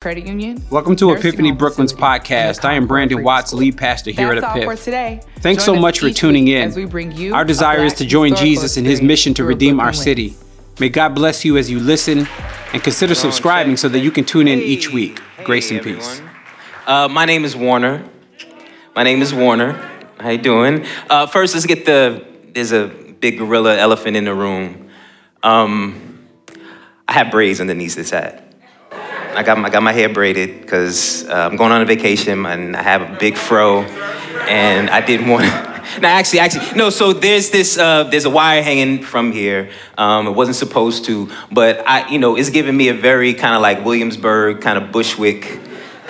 Credit Union. Welcome to nursing Epiphany Brooklyn's podcast. I am Brandon Watts, school. lead pastor here That's at all for today. Thanks Join so much for tuning in. As we bring you Our desire is to join Jesus in his mission to redeem Brooklyn our lens. city. May God bless you as you listen and consider subscribing so that you can tune in each week. Grace and peace. Uh, my name is Warner. My name is Warner. How you doing? Uh, first, let's get the. There's a big gorilla elephant in the room. Um, I have braids underneath this hat. I got my, I got my hair braided because uh, I'm going on a vacation and I have a big fro, and I didn't want. No, actually, actually, no. So there's this, uh, there's a wire hanging from here. Um, it wasn't supposed to, but I, you know, it's giving me a very kind of like Williamsburg, kind of Bushwick,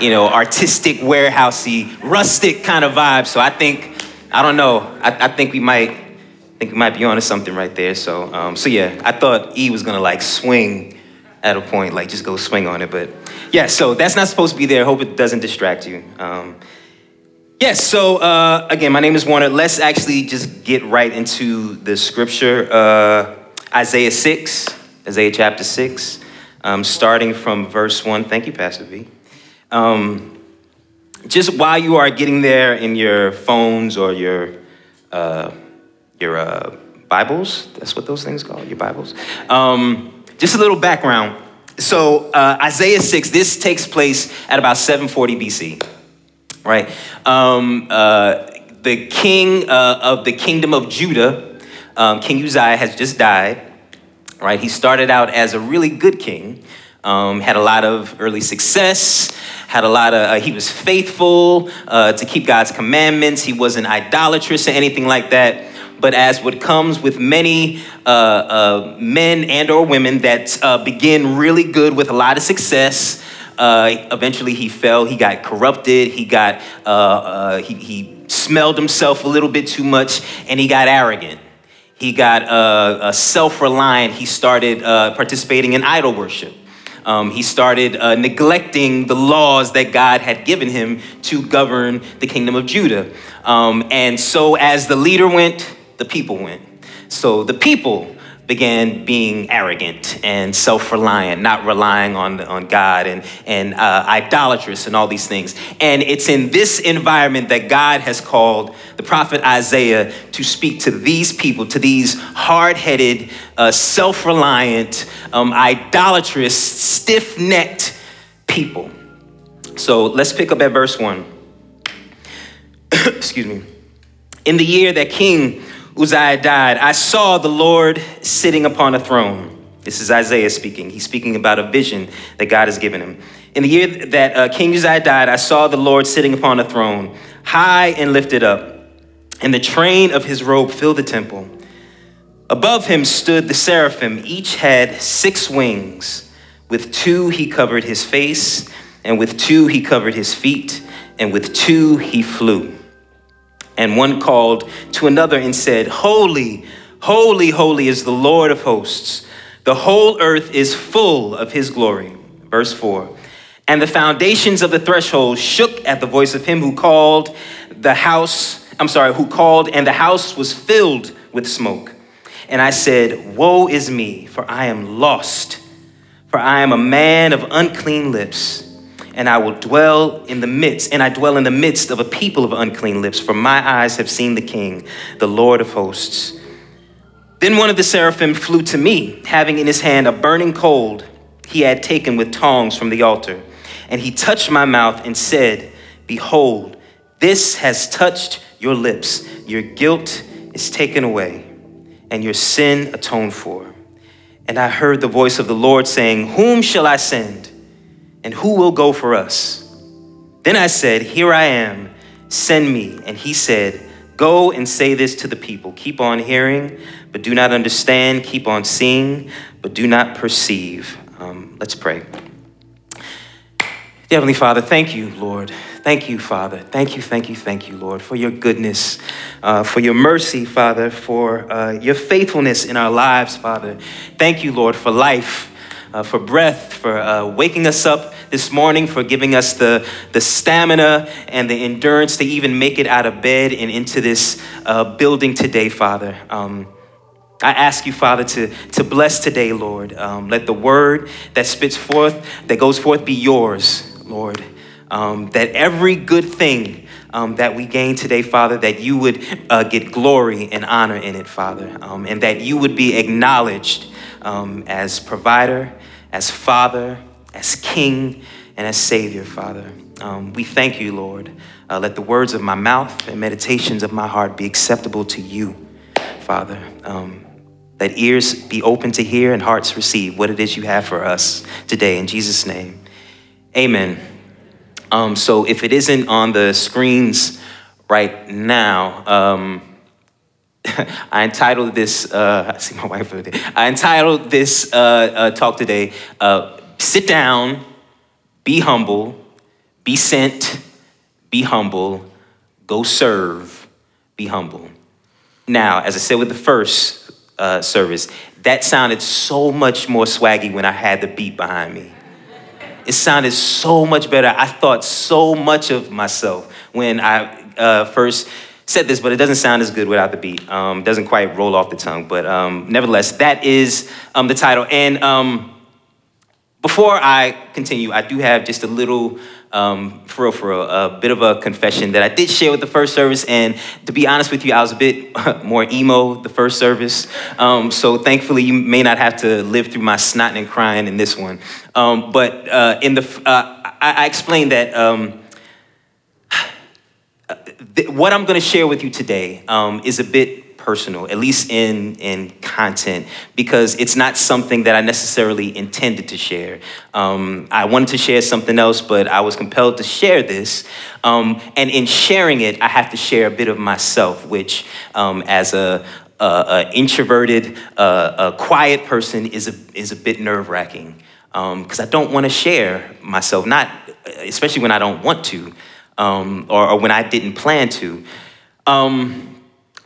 you know, artistic, warehousey, rustic kind of vibe. So I think, I don't know, I, I think we might, I think we might be onto something right there. So, um, so yeah, I thought E was gonna like swing at a point, like just go swing on it. But yeah, so that's not supposed to be there. Hope it doesn't distract you. Um, yes, so uh, again, my name is Warner. Let's actually just get right into the scripture. Uh, Isaiah 6, Isaiah chapter 6, um, starting from verse 1. Thank you, Pastor V. Um, just while you are getting there in your phones or your uh, your uh, Bibles, that's what those things called, your Bibles. Um, just a little background. So uh, Isaiah 6, this takes place at about 740 BC, right? Um, uh, the king uh, of the kingdom of Judah, um, King Uzziah, has just died, right? He started out as a really good king, um, had a lot of early success, had a lot of, uh, he was faithful uh, to keep God's commandments. He wasn't idolatrous or anything like that. But as what comes with many uh, uh, men and or women that uh, begin really good with a lot of success, uh, eventually he fell. He got corrupted. He got uh, uh, he, he smelled himself a little bit too much, and he got arrogant. He got self-reliant. He started participating in idol worship. Um, he started uh, neglecting the laws that God had given him to govern the kingdom of Judah. Um, and so, as the leader went, the people went. So the people began being arrogant and self-reliant, not relying on, on God and, and uh, idolatrous and all these things. And it's in this environment that God has called the prophet Isaiah to speak to these people, to these hard-headed, uh, self-reliant, um, idolatrous, stiff-necked people. So let's pick up at verse one. Excuse me. In the year that King Uzziah died, I saw the Lord sitting upon a throne. This is Isaiah speaking. He's speaking about a vision that God has given him. In the year that uh, King Uzziah died, I saw the Lord sitting upon a throne, high and lifted up, and the train of his robe filled the temple. Above him stood the seraphim. Each had six wings. With two he covered his face, and with two he covered his feet, and with two he flew. And one called to another and said, Holy, holy, holy is the Lord of hosts. The whole earth is full of his glory. Verse 4. And the foundations of the threshold shook at the voice of him who called the house, I'm sorry, who called, and the house was filled with smoke. And I said, Woe is me, for I am lost, for I am a man of unclean lips and I will dwell in the midst, and I dwell in the midst of a people of unclean lips, for my eyes have seen the King, the Lord of hosts. Then one of the seraphim flew to me, having in his hand a burning coal he had taken with tongs from the altar. And he touched my mouth and said, Behold, this has touched your lips. Your guilt is taken away, and your sin atoned for. And I heard the voice of the Lord saying, Whom shall I send? And who will go for us? Then I said, Here I am, send me. And he said, Go and say this to the people. Keep on hearing, but do not understand. Keep on seeing, but do not perceive. Um, let's pray. Heavenly Father, thank you, Lord. Thank you, Father. Thank you, thank you, thank you, Lord, for your goodness, uh, for your mercy, Father, for uh, your faithfulness in our lives, Father. Thank you, Lord, for life uh, for breath, for uh, waking us up this morning, for giving us the, the stamina and the endurance to even make it out of bed and into this uh, building today, Father. Um, I ask you, Father, to, to bless today, Lord. Um, let the word that spits forth, that goes forth, be yours, Lord. Um, that every good thing um, that we gain today, Father, that you would uh, get glory and honor in it, Father, um, and that you would be acknowledged um, as provider, as Father, as King, and as Savior, Father. Um, we thank you, Lord. Uh, let the words of my mouth and meditations of my heart be acceptable to you, Father. Um, let ears be open to hear and hearts receive what it is you have for us today. In Jesus' name, amen. Um, so if it isn't on the screens right now, um, I entitled this, uh, I see my wife over there. I entitled this uh, uh, talk today, uh, Sit Down, Be Humble, Be Sent, Be Humble, Go Serve, Be Humble. Now, as I said with the first uh, service, that sounded so much more swaggy when I had the beat behind me. It sounded so much better. I thought so much of myself when I uh, first said this, but it doesn't sound as good without the beat. Um, doesn't quite roll off the tongue, but um, nevertheless, that is um, the title. And um, before I continue, I do have just a little um, for real, for real, a bit of a confession that I did share with the first service. And to be honest with you, I was a bit more emo the first service. Um, so thankfully, you may not have to live through my snotting and crying in this one. Um, but uh, in the, uh, I, I, explained that um, th- what I'm going to share with you today um, is a bit personal, at least in, in content, because it's not something that I necessarily intended to share. Um, I wanted to share something else, but I was compelled to share this. Um, and in sharing it, I have to share a bit of myself, which, um, as a, introverted, uh, a quiet person, is a, is a bit nerve wracking. Because um, I don't want to share myself, not especially when I don't want to, um, or, or, when I didn't plan to. Um,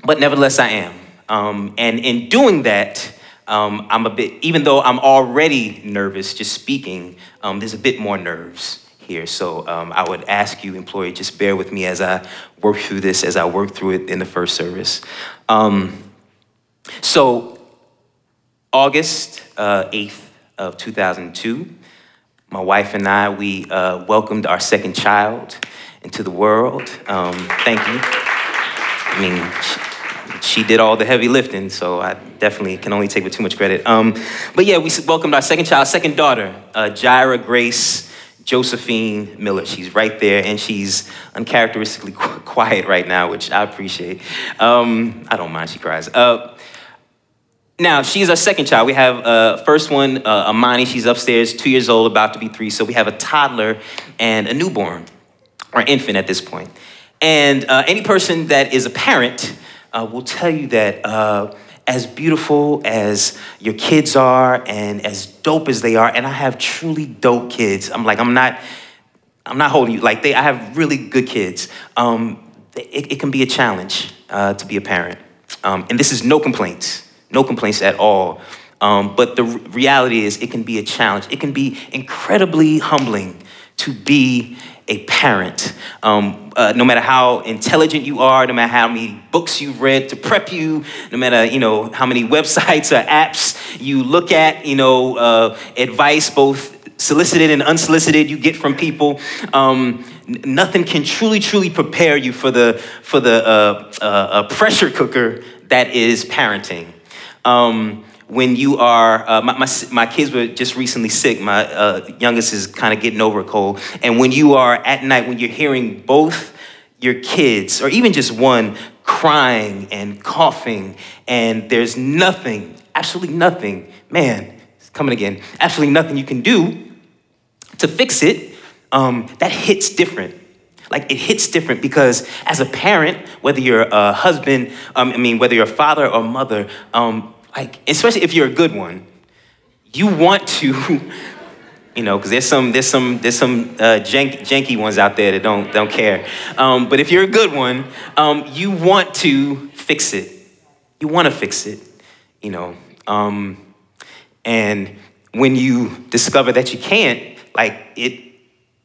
but nevertheless, I am. Um, and in doing that, um, I'm a bit, even though I'm already nervous just speaking, um, there's a bit more nerves here. So um, I would ask you, employee, just bear with me as I work through this, as I work through it in the first service. Um, so, August uh, 8th of 2002, my wife and I, we uh, welcomed our second child into the world. Um, thank you. I mean, she did all the heavy lifting, so I definitely can only take with too much credit. Um, but yeah, we welcomed our second child, second daughter, uh, Jaira Grace Josephine Miller. She's right there, and she's uncharacteristically qu- quiet right now, which I appreciate. Um, I don't mind, she cries. Uh, now, she's our second child. We have uh, first one, uh, Amani. She's upstairs, two years old, about to be three. So we have a toddler and a newborn, or infant at this point. And uh, any person that is a parent uh, will tell you that uh, as beautiful as your kids are and as dope as they are, and I have truly dope kids. I'm like, I'm not, I'm not holding you. Like, they, I have really good kids. Um, it, it, can be a challenge uh, to be a parent. Um, and this is no complaints, no complaints at all. Um, but the reality is, it can be a challenge. It can be incredibly humbling to be a parent. Um, uh, no matter how intelligent you are, no matter how many books you've read to prep you, no matter you know how many websites or apps you look at, you know uh, advice both solicited and unsolicited you get from people. Um, nothing can truly, truly prepare you for the for the uh, uh pressure cooker that is parenting. Um, when you are, uh, my, my, my, kids were just recently sick. My uh, youngest is kind of getting over a cold. And when you are at night, when you're hearing both your kids, or even just one, crying and coughing, and there's nothing, absolutely nothing, man, it's coming again, absolutely nothing you can do to fix it, um, that hits different like it hits different because as a parent whether you're a husband um, i mean whether you're a father or mother um, like, especially if you're a good one, you want to, you know, because there's some there's some there's some uh, jank, janky ones out there that don't don't care. Um, but if you're a good one, um, you want to fix it. You want to fix it, you know. Um, and when you discover that you can't, like it,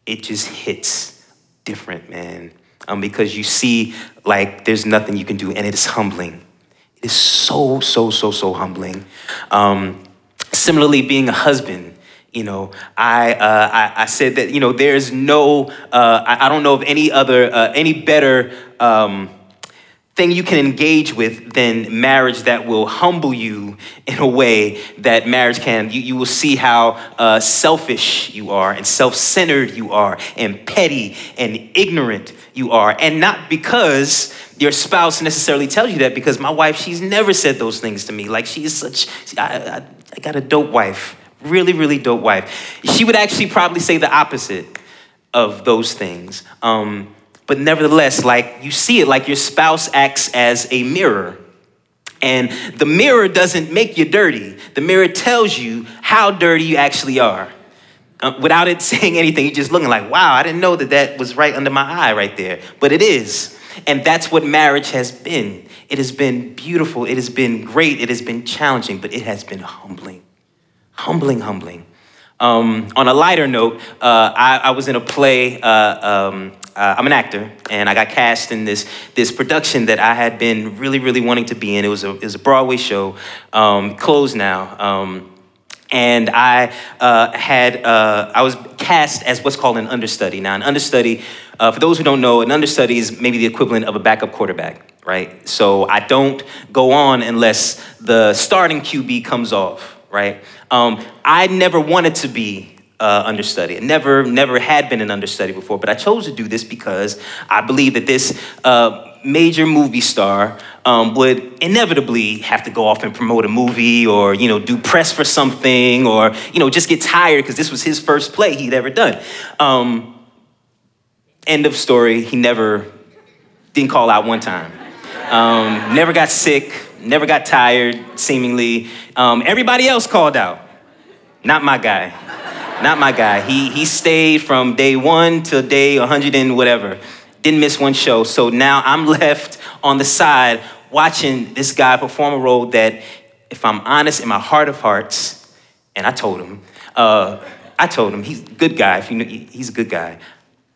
it just hits different, man. Um, because you see, like, there's nothing you can do, and it is humbling It is so, so, so, so humbling. Um, similarly, being a husband, you know, I, uh, I, I, said that, you know, there's no, uh, I, I, don't know of any other, uh, any better um, thing you can engage with than marriage that will humble you in a way that marriage can. You, you will see how uh, selfish you are and self centered you are and petty and ignorant you are. And not because your spouse necessarily tells you that, because my wife, she's never said those things to me. Like, she is such, I, I, I got a dope wife, really, really dope wife. She would actually probably say the opposite of those things. Um, but nevertheless, like you see it, like your spouse acts as a mirror. And the mirror doesn't make you dirty. The mirror tells you how dirty you actually are. Uh, without it saying anything, you're just looking like, wow, I didn't know that that was right under my eye right there. But it is. And that's what marriage has been. It has been beautiful. It has been great. It has been challenging, but it has been humbling. Humbling, humbling. Um, on a lighter note, uh, I, I, was in a play uh, um, uh, I'm an actor, and I got cast in this this production that I had been really, really wanting to be in. It was a, it was a Broadway show, um, closed now. Um, and I uh, had uh, I was cast as what's called an understudy. Now, an understudy, uh, for those who don't know, an understudy is maybe the equivalent of a backup quarterback, right? So I don't go on unless the starting QB comes off, right? Um, I never wanted to be uh, understudy. I never, never had been an understudy before, but I chose to do this because I believe that this uh, major movie star um, would inevitably have to go off and promote a movie or, you know, do press for something or, you know, just get tired because this was his first play he'd ever done. Um, end of story. He never didn't call out one time. Um, never got sick, never got tired, seemingly. Um, everybody else called out. Not my guy. Not my guy. He, he stayed from day one till day 100 and whatever. Didn't miss one show. So now I'm left on the side watching this guy perform a role that, if I'm honest, in my heart of hearts, and I told him, uh, I told him, he's a good guy. If you know, he's a good guy.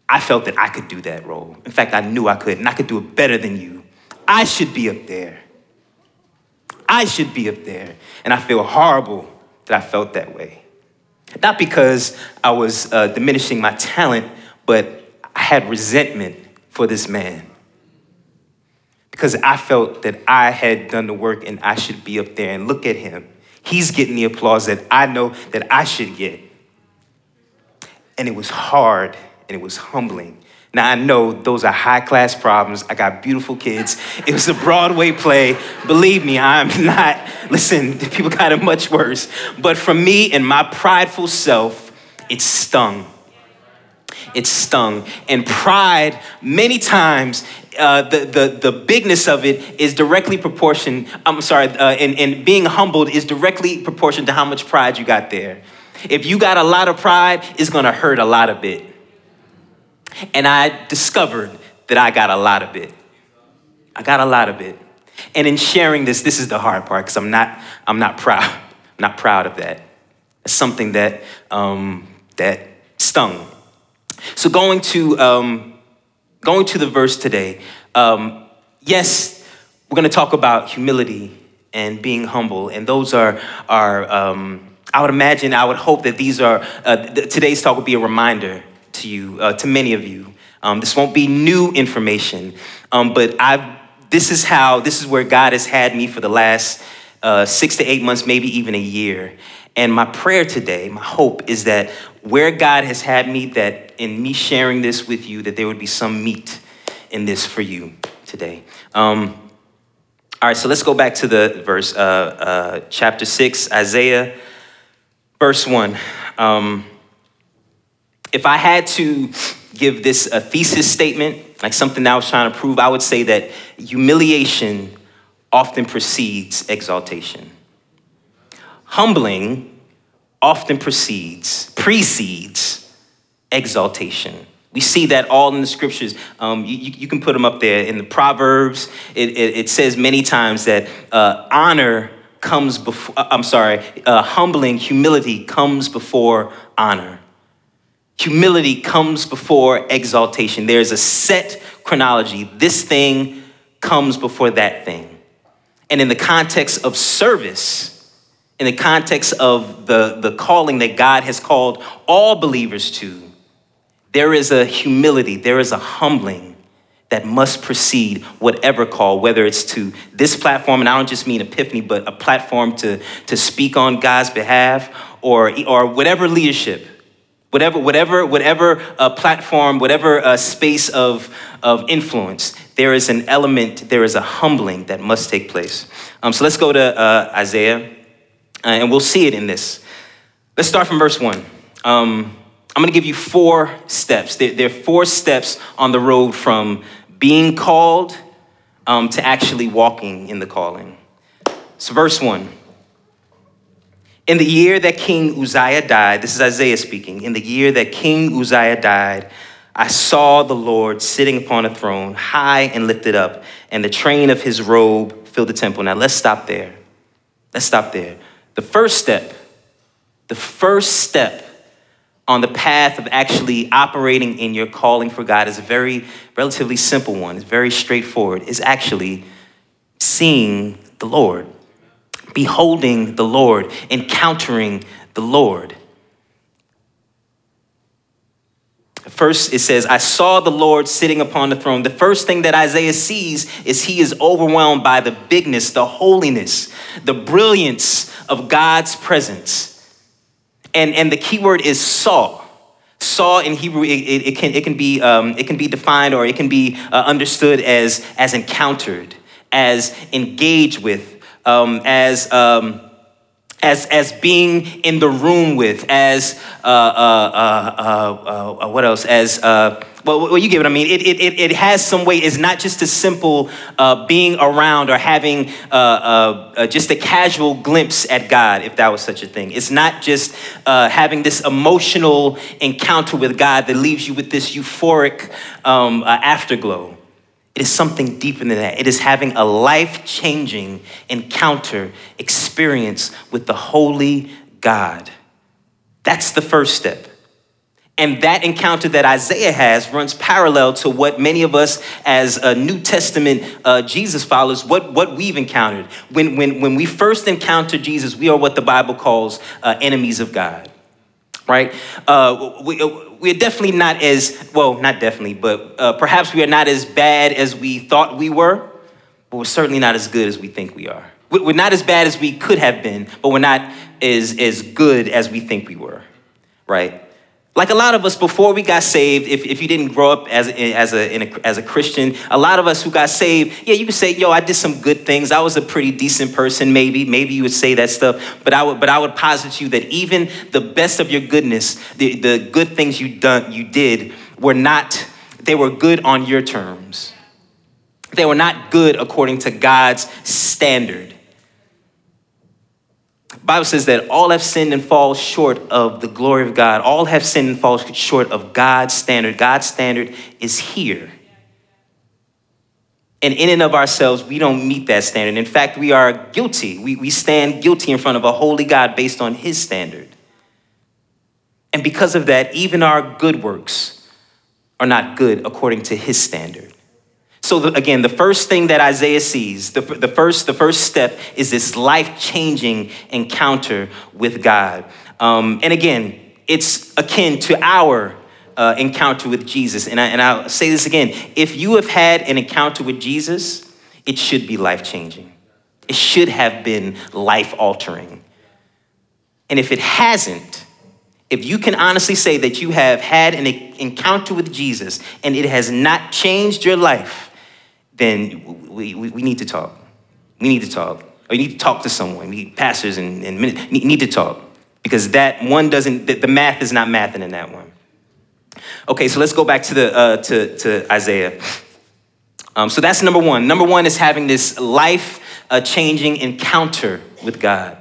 I felt that I could do that role. In fact, I knew I could, and I could do it better than you. I should be up there. I should be up there. And I feel horrible that I felt that way. Not because I was uh, diminishing my talent, but I had resentment for this man. Because I felt that I had done the work and I should be up there and look at him. He's getting the applause that I know that I should get. And it was hard and it was humbling now I know those are high class problems. I got beautiful kids. It was a Broadway play. Believe me, I'm not, listen, people got it much worse. But for me and my prideful self, it stung. It stung. And pride, many times, uh, the, the, the bigness of it is directly proportioned, I'm sorry, uh, and, and being humbled is directly proportioned to how much pride you got there. If you got a lot of pride, it's gonna hurt a lot of it. And I discovered that I got a lot of it. I got a lot of it. And in sharing this, this is the hard part because I'm not, I'm not proud. I'm not proud of that. It's something that, um, that stung. So going to, um, going to the verse today, um, yes, we're going to talk about humility and being humble. And those are, are um, I would imagine, I would hope that these are, uh, th- today's talk would be a reminder to you, uh, to many of you. Um, this won't be new information, um, but i this is how, this is where God has had me for the last uh, six to eight months, maybe even a year. And my prayer today, my hope is that where God has had me, that in me sharing this with you, that there would be some meat in this for you today. Um, all right, so let's go back to the verse, uh, uh, chapter 6, Isaiah, verse 1. Um, if I had to give this a thesis statement, like something that I was trying to prove, I would say that humiliation often precedes exaltation. Humbling often precedes, precedes exaltation. We see that all in the scriptures. Um, you, you, can put them up there in the Proverbs. It, it, it says many times that uh, honor comes before, uh, I'm sorry, uh, humbling, humility comes before honor humility comes before exaltation. There's a set chronology. This thing comes before that thing. and in the context of service, in the context of the, the calling that God has called all believers to, there is a humility, there is a humbling that must precede whatever call, whether it's to this platform, and I don't just mean Epiphany, but a platform to, to speak on God's behalf, or, or whatever leadership, whatever, whatever, whatever uh, platform, whatever uh, space of, of influence, there is an element, there is a humbling that must take place. Um, so let's go to uh, Isaiah, uh, and we'll see it in this. Let's start from verse one. Um, I'm gonna give you four steps. There, there, are four steps on the road from being called um, to actually walking in the calling. So, verse one. In the year that King Uzziah died, this is Isaiah speaking, in the year that King Uzziah died, I saw the Lord sitting upon a throne, high and lifted up, and the train of his robe filled the temple. Now let's stop there. Let's stop there. The first step, the first step on the path of actually operating in your calling for God is a very relatively simple one. It's very straightforward. It's actually seeing the Lord, beholding the Lord, encountering the Lord. First, it says, I saw the Lord sitting upon the throne. The first thing that Isaiah sees is he is overwhelmed by the bigness, the holiness, the brilliance of God's presence. And, and the key word is saw. Saw in Hebrew, it, it, it can, it, can be, um, it can be defined or it can be uh, understood as, as encountered, as engaged with, um, as. Um, as, as being in the room with, as uh, uh, uh, what else? As well, you get what I mean. It, it, it has some weight. It's not just a simple being around or having just a casual glimpse at God, if that was such a thing. It's not just having this emotional encounter with God that leaves you with this euphoric um, afterglow. It is something deeper than that. It is having a life changing encounter, experience with the holy God. That's the first step. And that encounter that Isaiah has runs parallel to what many of us as a New Testament uh, Jesus followers, what, what we've encountered. When, when, when we first encounter Jesus, we are what the Bible calls uh, enemies of God right? Uh, we, uh, we're definitely not as, well, not definitely, but uh, perhaps we are not as bad as we thought we were, but we're certainly not as good as we think we are. We're not as bad as we could have been, but we're not as, as good as we think we were, right? Like a lot of us, before we got saved, if, if you didn't grow up as as, a, a, as a Christian, a lot of us who got saved, yeah, you could say, yo, I did some good things. I was a pretty decent person, maybe. Maybe you would say that stuff. But I would, but I would posit you that even the best of your goodness, the, the good things you, done, you did, were not, they were good on your terms. They were not good according to God's standard. Bible says that all have sinned and fall short of the glory of God. All have sinned and fall short of God's standard. God's standard is here. And in and of ourselves, we don't meet that standard. In fact, we are guilty. We, we stand guilty in front of a holy God based on his standard. And because of that, even our good works are not good according to his standard. So the, again, the first thing that Isaiah sees, the, the, first, the first step is this life-changing encounter with God. Um, and again, it's akin to our uh, encounter with Jesus. And, I, and I'll say this again. If you have had an encounter with Jesus, it should be life-changing. It should have been life-altering. And if it hasn't, if you can honestly say that you have had an encounter with Jesus and it has not changed your life, then we, we, we need to talk. We need to talk. Or you need to talk to someone. We need pastors and, and need to talk. Because that one doesn't, the, the math is not mathing in that one. Okay, so let's go back to the uh, to, to Isaiah. Um, so that's number one. Number one is having this life uh, changing encounter with God.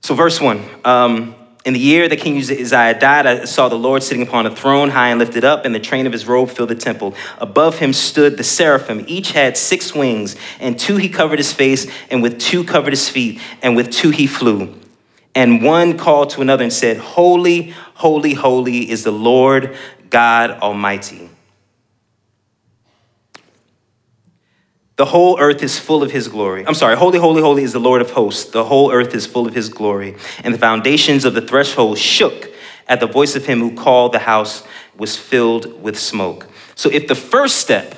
So, verse one. Um, in the year that King Uzziah died, I saw the Lord sitting upon a throne, high and lifted up, and the train of his robe filled the temple. Above him stood the seraphim. Each had six wings, and two he covered his face, and with two covered his feet, and with two he flew. And one called to another and said, Holy, holy, holy is the Lord God Almighty. The whole earth is full of his glory. I'm sorry, holy, holy, holy is the Lord of hosts. The whole earth is full of his glory. And the foundations of the threshold shook at the voice of him who called the house was filled with smoke. So if the first step,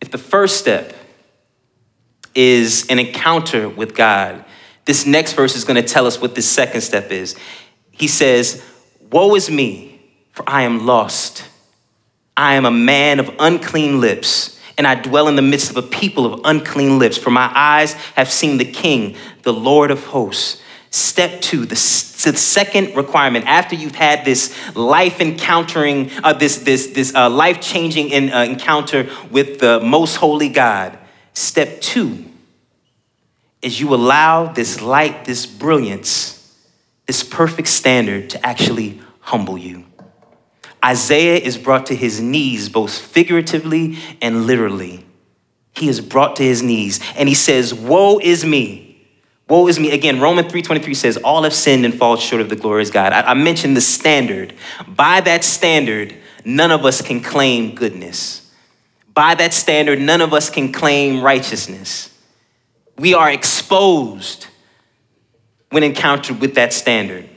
if the first step is an encounter with God, this next verse is going to tell us what the second step is. He says, Woe is me, for I am lost. I am a man of unclean lips and I dwell in the midst of a people of unclean lips, for my eyes have seen the King, the Lord of hosts. Step two, the, second requirement after you've had this life encountering, uh, this, this, this uh, life changing in, uh, encounter with the most holy God. Step two is you allow this light, this brilliance, this perfect standard to actually humble you. Isaiah is brought to his knees, both figuratively and literally. He is brought to his knees, and he says, Woe is me. Woe is me. Again, Romans 3.23 says, All have sinned and fall short of the glorious God. I, I mentioned the standard. By that standard, none of us can claim goodness. By that standard, none of us can claim righteousness. We are exposed when encountered with that standard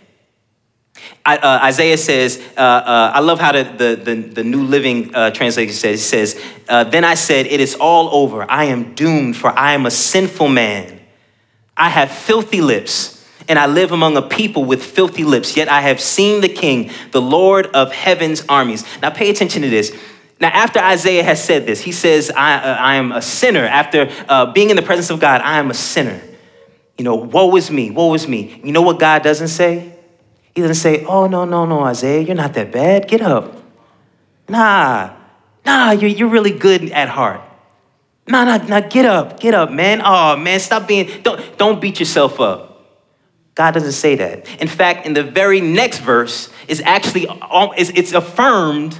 uh, Isaiah says, uh, uh, I love how the, the, the, the New Living uh, Translation says, says, uh, Then I said, It is all over. I am doomed, for I am a sinful man. I have filthy lips, and I live among a people with filthy lips. Yet I have seen the King, the Lord of heaven's armies. Now pay attention to this. Now, after Isaiah has said this, he says, I, uh, I am a sinner. After being in the presence of God, I am a sinner. You know, woe is me, woe is me. You know what God doesn't say? He doesn't say, oh, no, no, no, Isaiah, you're not that bad. Get up. Nah, nah, you're, you're really good at heart. Nah, nah, nah, get up, get up, man. Oh, man, stop being, don't, don't beat yourself up. God doesn't say that. In fact, in the very next verse is actually, it's affirmed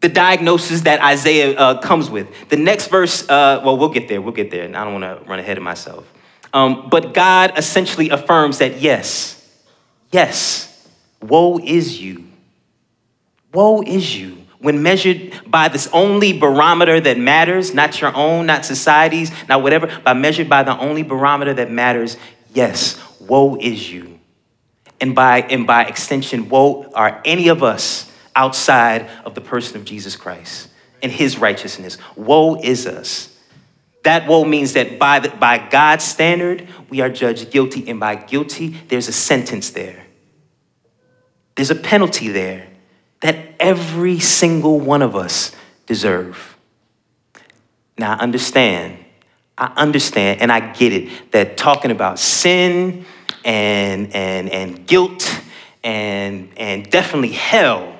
the diagnosis that Isaiah uh, comes with. The next verse, uh, well, we'll get there, we'll get there. And I don't want to run ahead of myself. Um, but God essentially affirms that yes, Yes, woe is you. Woe is you. When measured by this only barometer that matters, not your own, not society's, not whatever, but measured by the only barometer that matters, yes, woe is you. And by, and by extension, woe are any of us outside of the person of Jesus Christ and his righteousness. Woe is us. That woe means that by, the, by God's standard, we are judged guilty, and by guilty, there's a sentence there. There's a penalty there that every single one of us deserve. Now, I understand, I understand, and I get it that talking about sin and, and, and guilt and, and definitely hell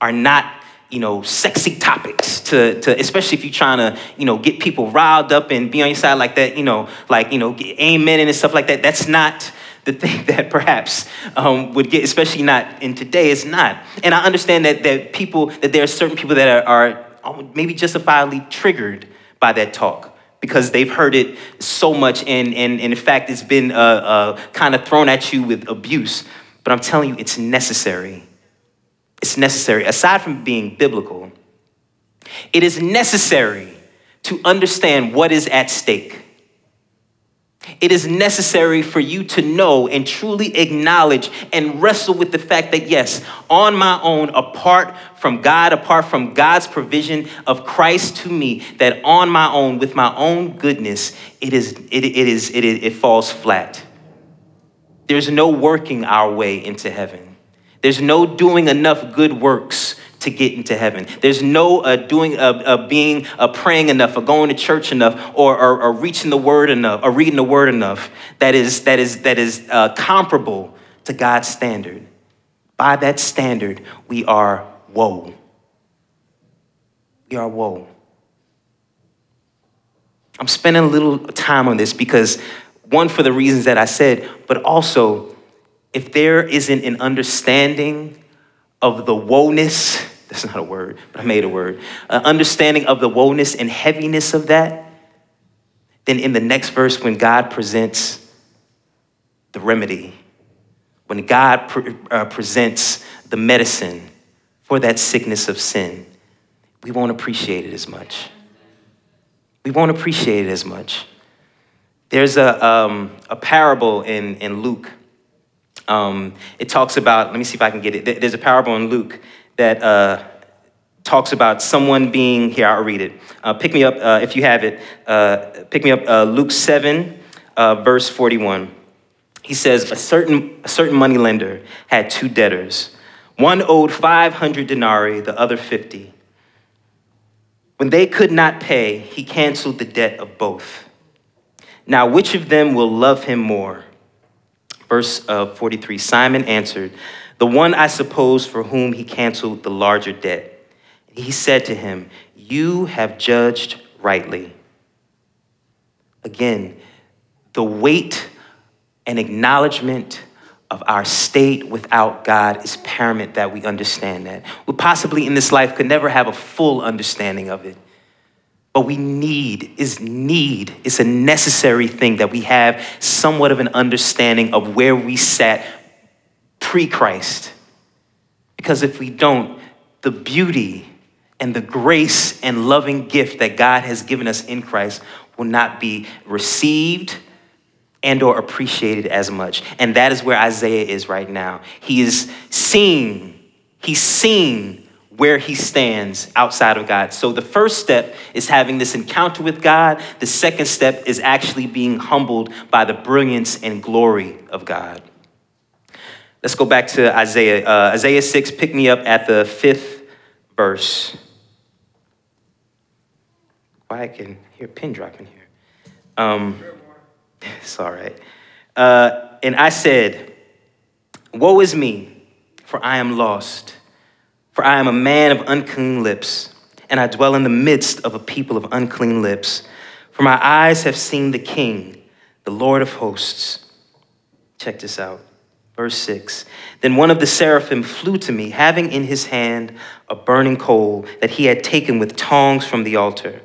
are not you know, sexy topics to, to especially if you're trying to, you know, get people riled up and be on your side like that, you know, like, you know, amen and stuff like that. That's not the thing that perhaps um, would get, especially not in today, it's not. And I understand that, that people, that there are certain people that are, are maybe justifiably triggered by that talk because they've heard it so much and, and, and in fact it's been uh, uh, kind of thrown at you with abuse. But I'm telling you, it's necessary. It's necessary. Aside from being biblical, it is necessary to understand what is at stake. It is necessary for you to know and truly acknowledge and wrestle with the fact that, yes, on my own, apart from God, apart from God's provision of Christ to me, that on my own, with my own goodness, it, is, it, it, is, it, it falls flat. There's no working our way into heaven, there's no doing enough good works to get into heaven. There's no uh, doing, uh, uh, being, uh, praying enough, or going to church enough, or, or, or, reaching the word enough, or reading the word enough that is that is that is uh, comparable to God's standard. By that standard, we are woe. We are woe. I'm spending a little time on this because one for the reasons that I said, but also if there isn't an understanding of the woeness that's not a word, but I made a word, uh, understanding of the woeness and heaviness of that, then in the next verse, when God presents the remedy, when God pre- uh, presents the medicine for that sickness of sin, we won't appreciate it as much. we won't appreciate it as much. There's a, um, a parable in, in Luke. Um, it talks about, let me see if I can get it. There's a parable in Luke that uh, talks about someone being, here, I'll read it. Uh, pick me up, uh, if you have it, uh, pick me up uh, Luke 7, uh, verse 41. He says, a certain, a certain money lender had two debtors. One owed 500 denarii, the other 50. When they could not pay, he canceled the debt of both. Now, which of them will love him more? Verse uh, 43 Simon answered, The one I suppose for whom he canceled the larger debt. He said to him, You have judged rightly. Again, the weight and acknowledgement of our state without God is paramount that we understand that. We possibly in this life could never have a full understanding of it. But we need, is need, it's a necessary thing that we have somewhat of an understanding of where we sat pre Christ. Because if we don't, the beauty and the grace and loving gift that God has given us in Christ will not be received and or appreciated as much. And that is where Isaiah is right now. He is seen. he's seeing where he stands outside of God. So the first step is having this encounter with God. The second step is actually being humbled by the brilliance and glory of God. Let's go back to Isaiah. Uh, Isaiah 6, pick me up at the fifth verse. Why I can hear pin dropping here. Um, it's all right. Uh, and I said, Woe is me, for I am lost for I am a man of unclean lips, and I dwell in the midst of a people of unclean lips. For my eyes have seen the King, the Lord of hosts. Check this out. Verse 6 Then one of the seraphim flew to me, having in his hand a burning coal that he had taken with tongs from the altar.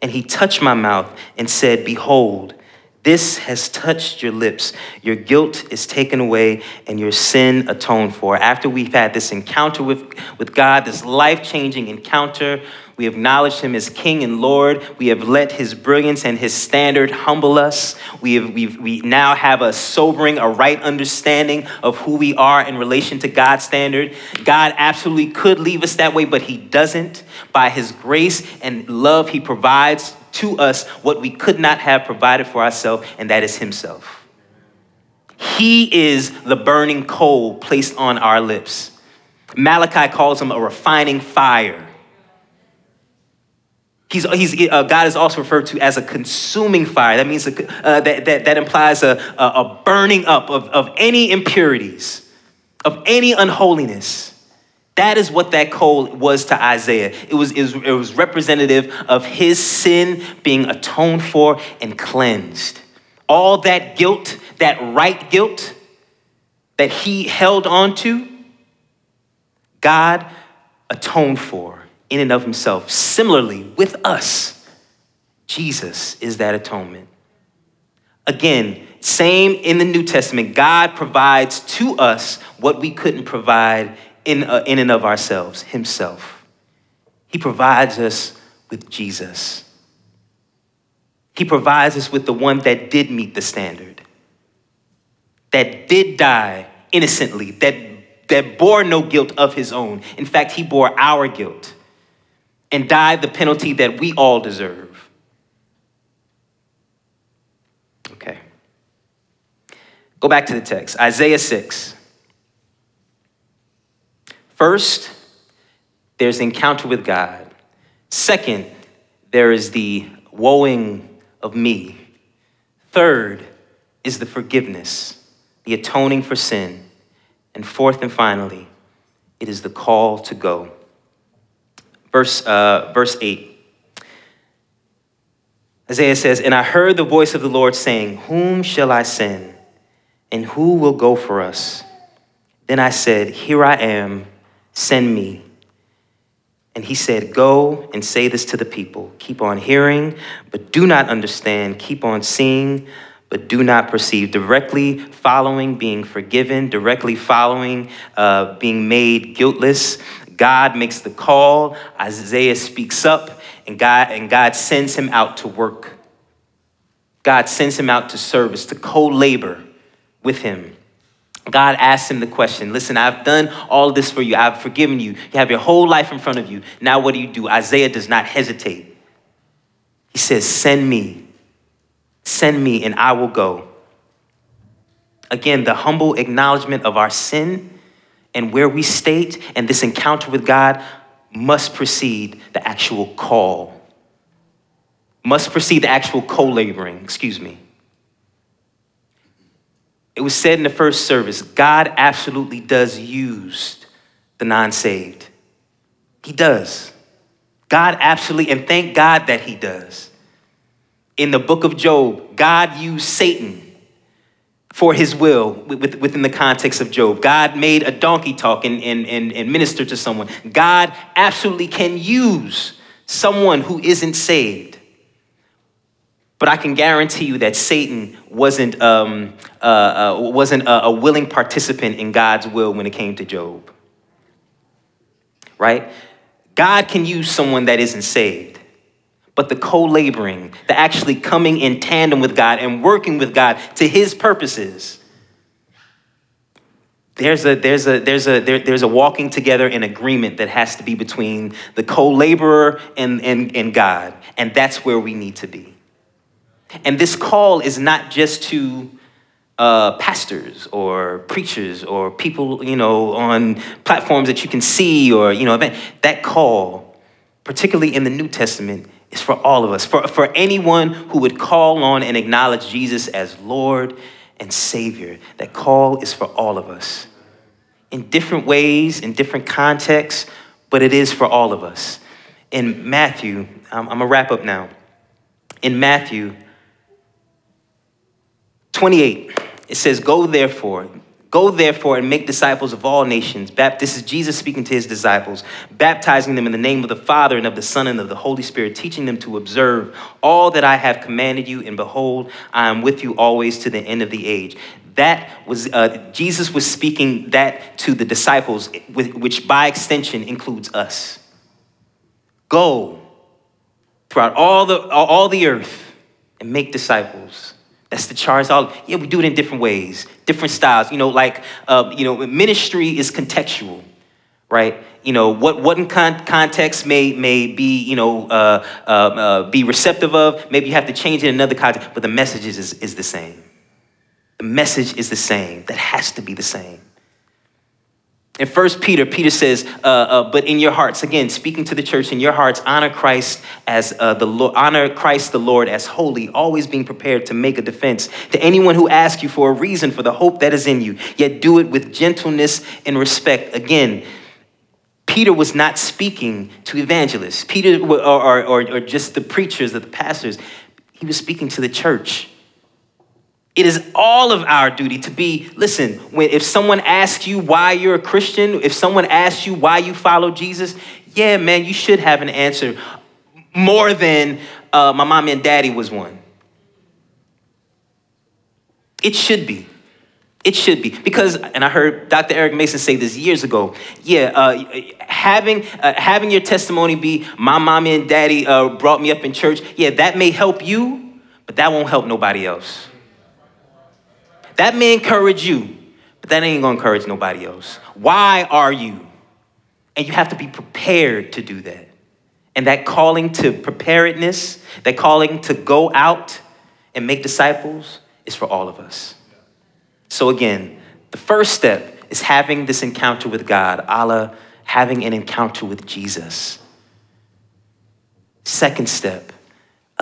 And he touched my mouth and said, Behold, this has touched your lips. Your guilt is taken away and your sin atoned for. After we've had this encounter with, with God, this life changing encounter, we acknowledge him as King and Lord. We have let his brilliance and his standard humble us. We, have, we we now have a sobering, a right understanding of who we are in relation to God's standard. God absolutely could leave us that way, but he doesn't. By his grace and love, he provides to us what we could not have provided for ourselves, and that is Himself. He is the burning coal placed on our lips. Malachi calls him a refining fire. He's, he's, uh, God is also referred to as a consuming fire. That means a, uh, that, that, that implies a, a, burning up of, of any impurities, of any unholiness. That is what that coal was to Isaiah. It was, it was, it was representative of his sin being atoned for and cleansed. All that guilt, that right guilt that he held on to, God atoned for in and of himself. Similarly, with us, Jesus is that atonement. Again, same in the New Testament, God provides to us what we couldn't provide in, uh, in and of ourselves, Himself. He provides us with Jesus. He provides us with the one that did meet the standard, that did die innocently, that, that bore no guilt of his own. In fact, he bore our guilt and died the penalty that we all deserve. Okay. Go back to the text Isaiah 6. First, there's encounter with God. Second, there is the woeing of me. Third is the forgiveness, the atoning for sin. And fourth and finally, it is the call to go. Verse, uh, verse 8. Isaiah says, And I heard the voice of the Lord saying, Whom shall I send? And who will go for us? Then I said, Here I am Send me. And he said, Go and say this to the people. Keep on hearing, but do not understand. Keep on seeing, but do not perceive. Directly following being forgiven, directly following uh, being made guiltless. God makes the call, Isaiah speaks up, and God, and God sends him out to work. God sends him out to service, to co labor with him. God asks him the question Listen, I've done all this for you. I've forgiven you. You have your whole life in front of you. Now, what do you do? Isaiah does not hesitate. He says, Send me. Send me, and I will go. Again, the humble acknowledgement of our sin and where we state and this encounter with God must precede the actual call, must precede the actual co laboring, excuse me. It was said in the first service God absolutely does use the non saved. He does. God absolutely, and thank God that He does. In the book of Job, God used Satan for his will within the context of Job. God made a donkey talk and, and, and, and minister to someone. God absolutely can use someone who isn't saved. But I can guarantee you that Satan wasn't, um, uh, uh, wasn't a, a willing participant in God's will when it came to Job. Right? God can use someone that isn't saved but the co laboring, the actually coming in tandem with God and working with God to his purposes. There's a, there's, a, there's, a, there, there's a walking together in agreement that has to be between the co laborer and, and, and God. And that's where we need to be. And this call is not just to uh, pastors or preachers or people, you know, on platforms that you can see or, you know, that call, particularly in the New Testament, is for all of us, for, for anyone who would call on and acknowledge Jesus as Lord and Savior. That call is for all of us in different ways, in different contexts, but it is for all of us. In Matthew, I'm, I'm gonna wrap up now. In Matthew 28, it says, Go therefore, Go therefore and make disciples of all nations. This is Jesus speaking to his disciples, baptizing them in the name of the Father and of the Son and of the Holy Spirit, teaching them to observe all that I have commanded you. And behold, I am with you always to the end of the age. That was, uh, Jesus was speaking that to the disciples, which by extension includes us. Go throughout all the, all the earth and make disciples that's the charge. All yeah, we do it in different ways, different styles. You know, like uh, you know, ministry is contextual, right? You know, what what in con- context may may be you know uh, uh, uh, be receptive of. Maybe you have to change it in another context, but the message is is the same. The message is the same. That has to be the same. In First Peter, Peter says, uh, uh, "But in your hearts, again, speaking to the church, in your hearts, honor Christ as uh, the Lord, honor Christ the Lord as holy, always being prepared to make a defense to anyone who asks you for a reason for the hope that is in you. Yet do it with gentleness and respect." Again, Peter was not speaking to evangelists, Peter or, or, or, just the preachers or the pastors. He was speaking to the church. It is all of our duty to be, listen, when, if someone asks you why you're a Christian, if someone asks you why you follow Jesus, yeah, man, you should have an answer more than uh, my mom and daddy was one. It should be. It should be. Because, and I heard Dr. Eric Mason say this years ago, yeah, uh, having, uh, having your testimony be, my mommy and daddy uh, brought me up in church, yeah, that may help you, but that won't help nobody else. That may encourage you, but that ain't gonna encourage nobody else. Why are you? And you have to be prepared to do that. And that calling to preparedness, that calling to go out and make disciples is for all of us. So, again, the first step is having this encounter with God, Allah, having an encounter with Jesus. Second step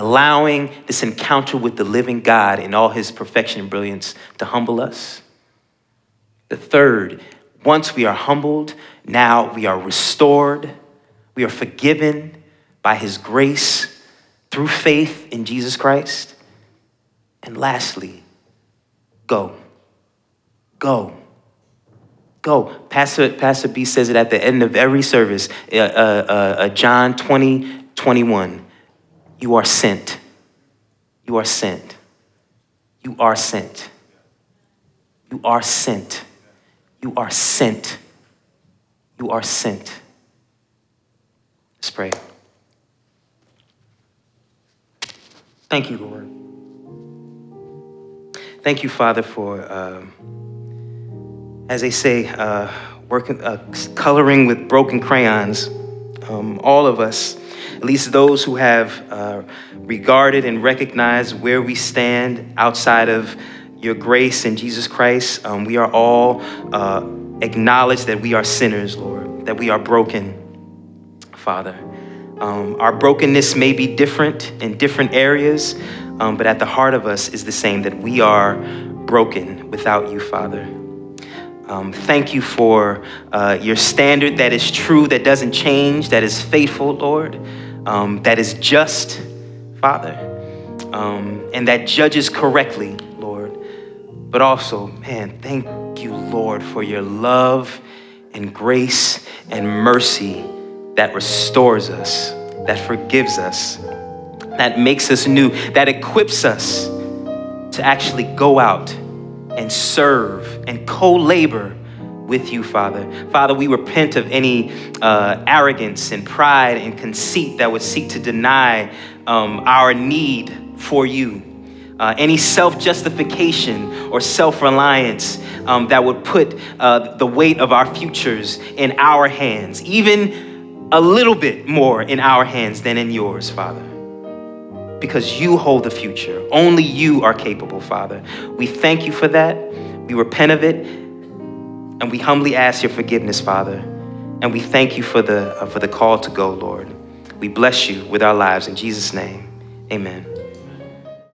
allowing this encounter with the living God in all his perfection and brilliance to humble us. The third, once we are humbled, now we are restored, we are forgiven by his grace through faith in Jesus Christ. And lastly, go. Go. Go. Pastor, Pastor B says it at the end of every service, uh, uh, uh, John 20, 21. You are sent. You are sent. You are sent. You are sent. You are sent. You are sent. Let's pray. Thank you, Lord. Thank you, Father, for, uh, as they say, uh, working, uh, coloring with broken crayons. Um, all of us, at least those who have uh, regarded and recognized where we stand outside of your grace in Jesus Christ, um, we are all uh, acknowledged that we are sinners, Lord, that we are broken, Father. Um, our brokenness may be different in different areas, um, but at the heart of us is the same that we are broken without you, Father. Um, thank you for uh, your standard that is true, that doesn't change, that is faithful, Lord, um, that is just, Father, um, and that judges correctly, Lord. But also, man, thank you, Lord, for your love and grace and mercy that restores us, that forgives us, that makes us new, that equips us to actually go out and serve and co labor with you, Father. Father, we repent of any uh, arrogance and pride and conceit that would seek to deny um, our need for you. Uh, any self justification or self reliance um, that would put uh, the weight of our futures in our hands, even a little bit more in our hands than in yours, Father because you hold the future. Only you are capable, Father. We thank you for that. We repent of it, and we humbly ask your forgiveness, Father. And we thank you for the, uh, for the call to go, Lord. We bless you with our lives in Jesus' name. Amen.